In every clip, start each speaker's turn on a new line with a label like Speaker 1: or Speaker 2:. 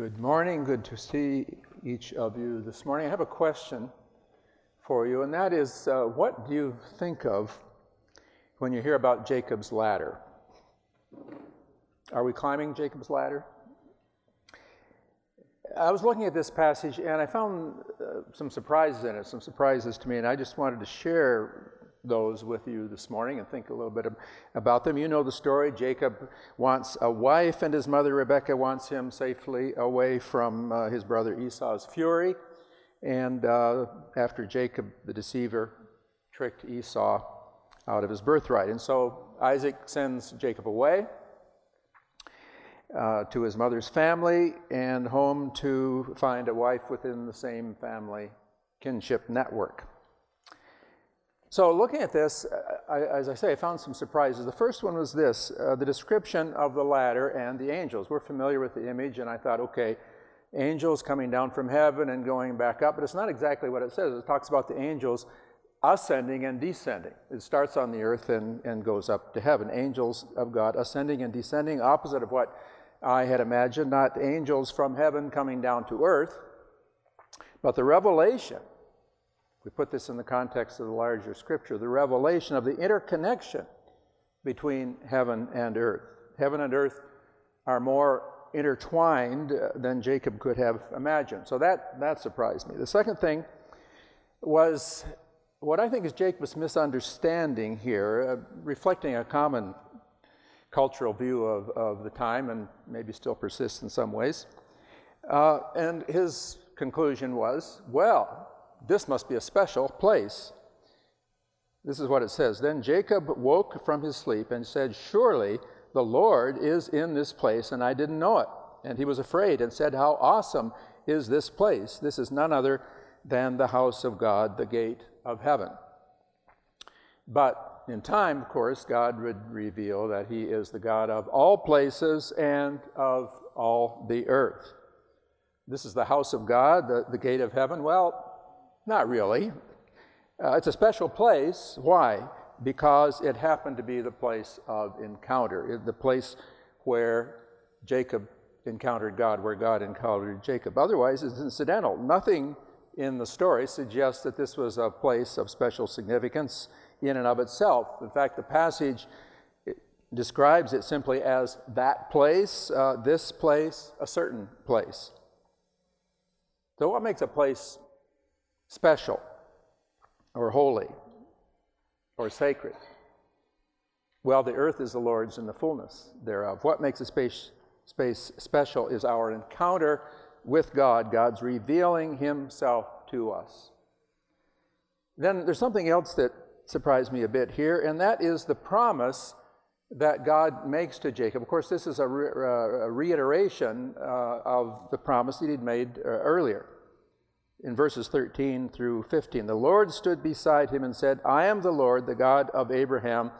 Speaker 1: Good morning. Good to see each of you this morning. I have a question for you, and that is uh, what do you think of when you hear about Jacob's ladder? Are we climbing Jacob's ladder? I was looking at this passage and I found uh, some surprises in it, some surprises to me, and I just wanted to share those with you this morning and think a little bit about them. You know the story. Jacob wants a wife, and his mother Rebekah wants him safely away from uh, his brother Esau's fury. And uh, after Jacob, the deceiver, tricked Esau out of his birthright. And so Isaac sends Jacob away. Uh, to his mother's family and home to find a wife within the same family kinship network. So, looking at this, uh, I, as I say, I found some surprises. The first one was this uh, the description of the ladder and the angels. We're familiar with the image, and I thought, okay, angels coming down from heaven and going back up, but it's not exactly what it says. It talks about the angels ascending and descending. It starts on the earth and, and goes up to heaven. Angels of God ascending and descending, opposite of what I had imagined, not angels from heaven coming down to earth, but the revelation we put this in the context of the larger scripture, the revelation of the interconnection between heaven and earth. Heaven and earth are more intertwined uh, than Jacob could have imagined. So that, that surprised me. The second thing was what I think is Jacob's misunderstanding here, uh, reflecting a common cultural view of, of the time and maybe still persists in some ways. Uh, and his conclusion was well, this must be a special place. This is what it says. Then Jacob woke from his sleep and said, Surely the Lord is in this place, and I didn't know it. And he was afraid and said, How awesome is this place? This is none other than the house of God, the gate of heaven. But in time, of course, God would reveal that he is the God of all places and of all the earth. This is the house of God, the, the gate of heaven. Well, not really. Uh, it's a special place. Why? Because it happened to be the place of encounter, the place where Jacob encountered God, where God encountered Jacob. Otherwise, it's incidental. Nothing in the story suggests that this was a place of special significance in and of itself. In fact, the passage describes it simply as that place, uh, this place, a certain place. So, what makes a place special or holy or sacred? Well, the earth is the Lord's and the fullness thereof. What makes a space, space special is our encounter with God, God's revealing Himself to us. Then there's something else that surprised me a bit here, and that is the promise that God makes to Jacob. Of course, this is a, re- uh, a reiteration uh, of the promise that He'd made uh, earlier in verses 13 through 15. The Lord stood beside him and said, I am the Lord, the God of Abraham,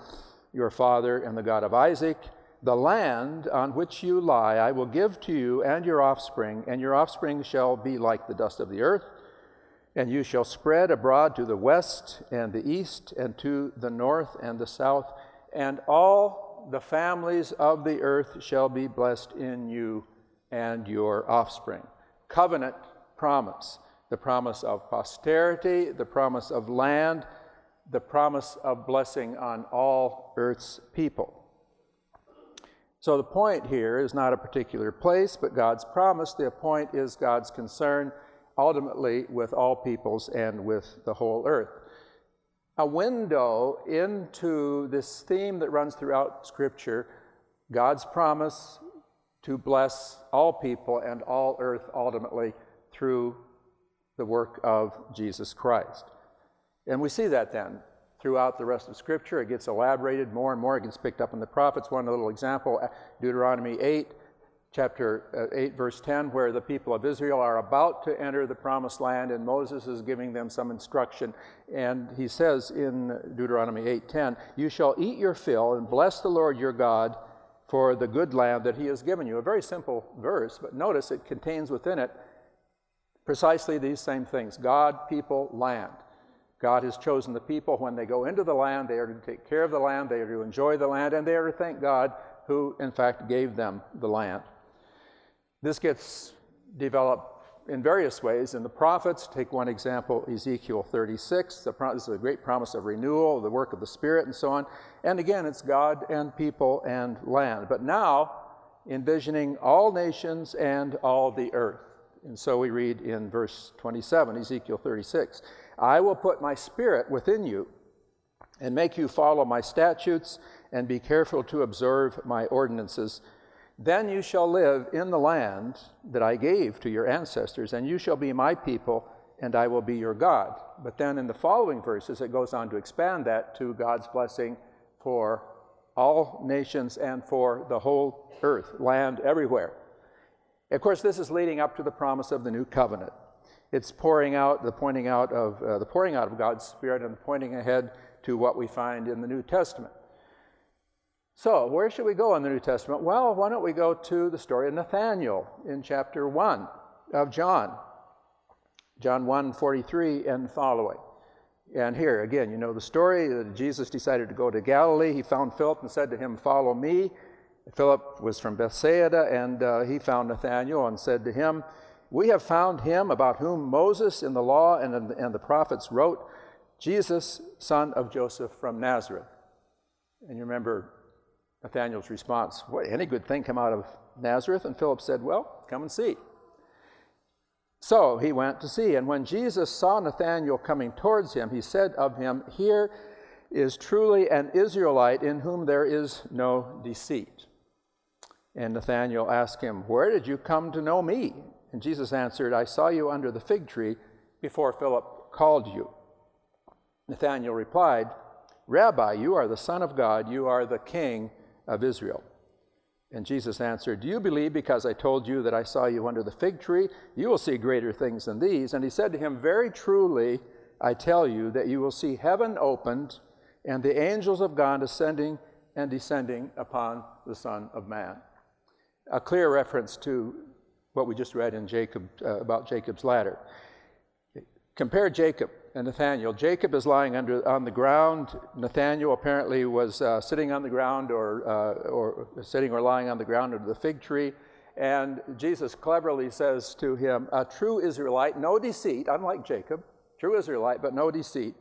Speaker 1: your father, and the God of Isaac. The land on which you lie I will give to you and your offspring, and your offspring shall be like the dust of the earth. And you shall spread abroad to the west and the east, and to the north and the south, and all the families of the earth shall be blessed in you and your offspring. Covenant promise the promise of posterity, the promise of land, the promise of blessing on all earth's people. So the point here is not a particular place, but God's promise. The point is God's concern ultimately with all peoples and with the whole earth. A window into this theme that runs throughout Scripture God's promise to bless all people and all earth ultimately through the work of Jesus Christ. And we see that then throughout the rest of Scripture. It gets elaborated more and more. It gets picked up in the prophets. One little example Deuteronomy 8, chapter uh, 8, verse 10, where the people of Israel are about to enter the promised land, and Moses is giving them some instruction. And he says in Deuteronomy 8:10, You shall eat your fill and bless the Lord your God for the good land that he has given you. A very simple verse, but notice it contains within it precisely these same things God, people, land. God has chosen the people when they go into the land, they are to take care of the land, they are to enjoy the land, and they are to thank God who, in fact, gave them the land. This gets developed in various ways. In the prophets, take one example, Ezekiel 36. Pro- this is a great promise of renewal, the work of the Spirit, and so on. And again, it's God and people and land. But now, envisioning all nations and all the earth. And so we read in verse 27, Ezekiel 36 I will put my spirit within you and make you follow my statutes and be careful to observe my ordinances. Then you shall live in the land that I gave to your ancestors, and you shall be my people, and I will be your God. But then in the following verses, it goes on to expand that to God's blessing for all nations and for the whole earth, land everywhere. Of course, this is leading up to the promise of the new covenant. It's pouring out, the pointing out of uh, the pouring out of God's Spirit and pointing ahead to what we find in the New Testament. So, where should we go in the New Testament? Well, why don't we go to the story of Nathanael in chapter 1 of John. John 1 43 and following. And here, again, you know the story that Jesus decided to go to Galilee. He found Philip and said to him, Follow me. Philip was from Bethsaida, and uh, he found Nathanael and said to him, We have found him about whom Moses in the law and, and the prophets wrote, Jesus, son of Joseph from Nazareth. And you remember Nathanael's response, What, any good thing come out of Nazareth? And Philip said, Well, come and see. So he went to see, and when Jesus saw Nathanael coming towards him, he said of him, Here is truly an Israelite in whom there is no deceit. And Nathanael asked him, Where did you come to know me? And Jesus answered, I saw you under the fig tree before Philip called you. Nathanael replied, Rabbi, you are the Son of God, you are the King of Israel. And Jesus answered, Do you believe because I told you that I saw you under the fig tree? You will see greater things than these. And he said to him, Very truly, I tell you that you will see heaven opened and the angels of God ascending and descending upon the Son of Man. A clear reference to what we just read in Jacob uh, about Jacob's ladder. Compare Jacob and Nathaniel. Jacob is lying under, on the ground. Nathaniel apparently was uh, sitting on the ground or, uh, or sitting or lying on the ground under the fig tree. And Jesus cleverly says to him, A true Israelite, no deceit, unlike Jacob, true Israelite, but no deceit.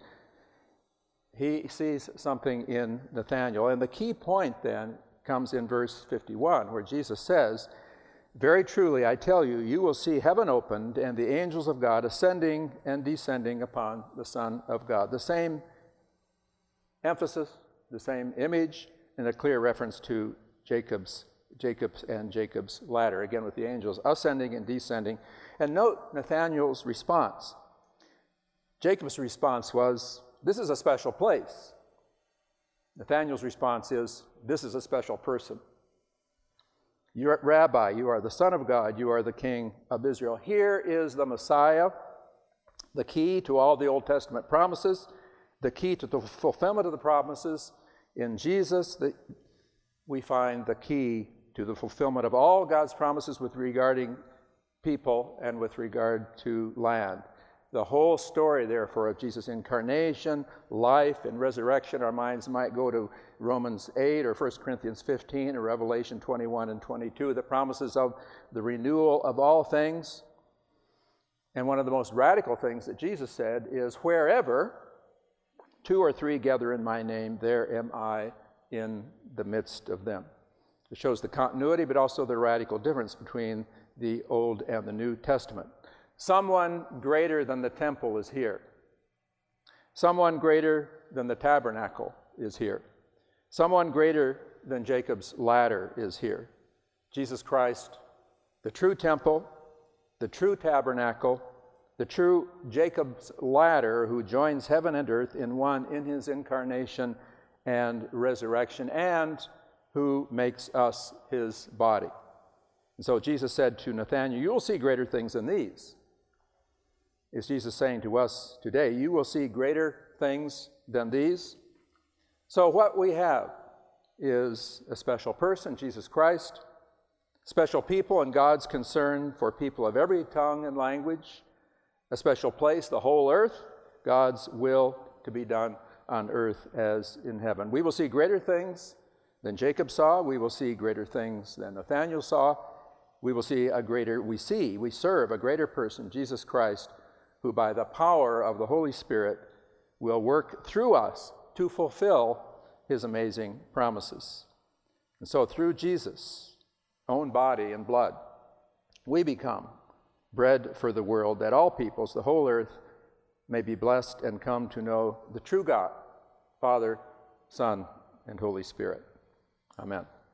Speaker 1: He sees something in Nathaniel. And the key point then comes in verse 51, where Jesus says, very truly, I tell you, you will see heaven opened and the angels of God ascending and descending upon the Son of God. The same emphasis, the same image, and a clear reference to Jacob's, Jacob's and Jacob's ladder, again with the angels ascending and descending. And note Nathaniel's response. Jacob's response was, This is a special place. Nathaniel's response is, This is a special person. You're Rabbi, you are the Son of God, you are the King of Israel. Here is the Messiah, the key to all the Old Testament promises, the key to the fulfillment of the promises. In Jesus, the, we find the key to the fulfillment of all God's promises with regarding people and with regard to land the whole story, therefore, of Jesus' incarnation, life, and resurrection. Our minds might go to Romans 8 or 1 Corinthians 15 or Revelation 21 and 22, the promises of the renewal of all things. And one of the most radical things that Jesus said is, Wherever two or three gather in my name, there am I in the midst of them. It shows the continuity, but also the radical difference between the Old and the New Testament. Someone greater than the temple is here. Someone greater than the tabernacle is here. Someone greater than Jacob's ladder is here. Jesus Christ, the true temple, the true tabernacle, the true Jacob's ladder who joins heaven and earth in one in his incarnation and resurrection, and who makes us his body. And so Jesus said to Nathanael, You will see greater things than these is Jesus saying to us today, You will see greater things than these. So, what we have is a special person, Jesus Christ, special people and God's concern for people of every tongue and language, a special place, the whole earth, God's will to be done on earth as in heaven. We will see greater things than Jacob saw, we will see greater things than Nathaniel saw, we will see a greater, we see, we serve a greater person, Jesus Christ, who by the power of the Holy Spirit will work through us to fulfill his amazing promises. And so, through Jesus' own body and blood, we become bread for the world, that all peoples, the whole earth, may be blessed and come to know the true God, Father, Son, and Holy Spirit. Amen.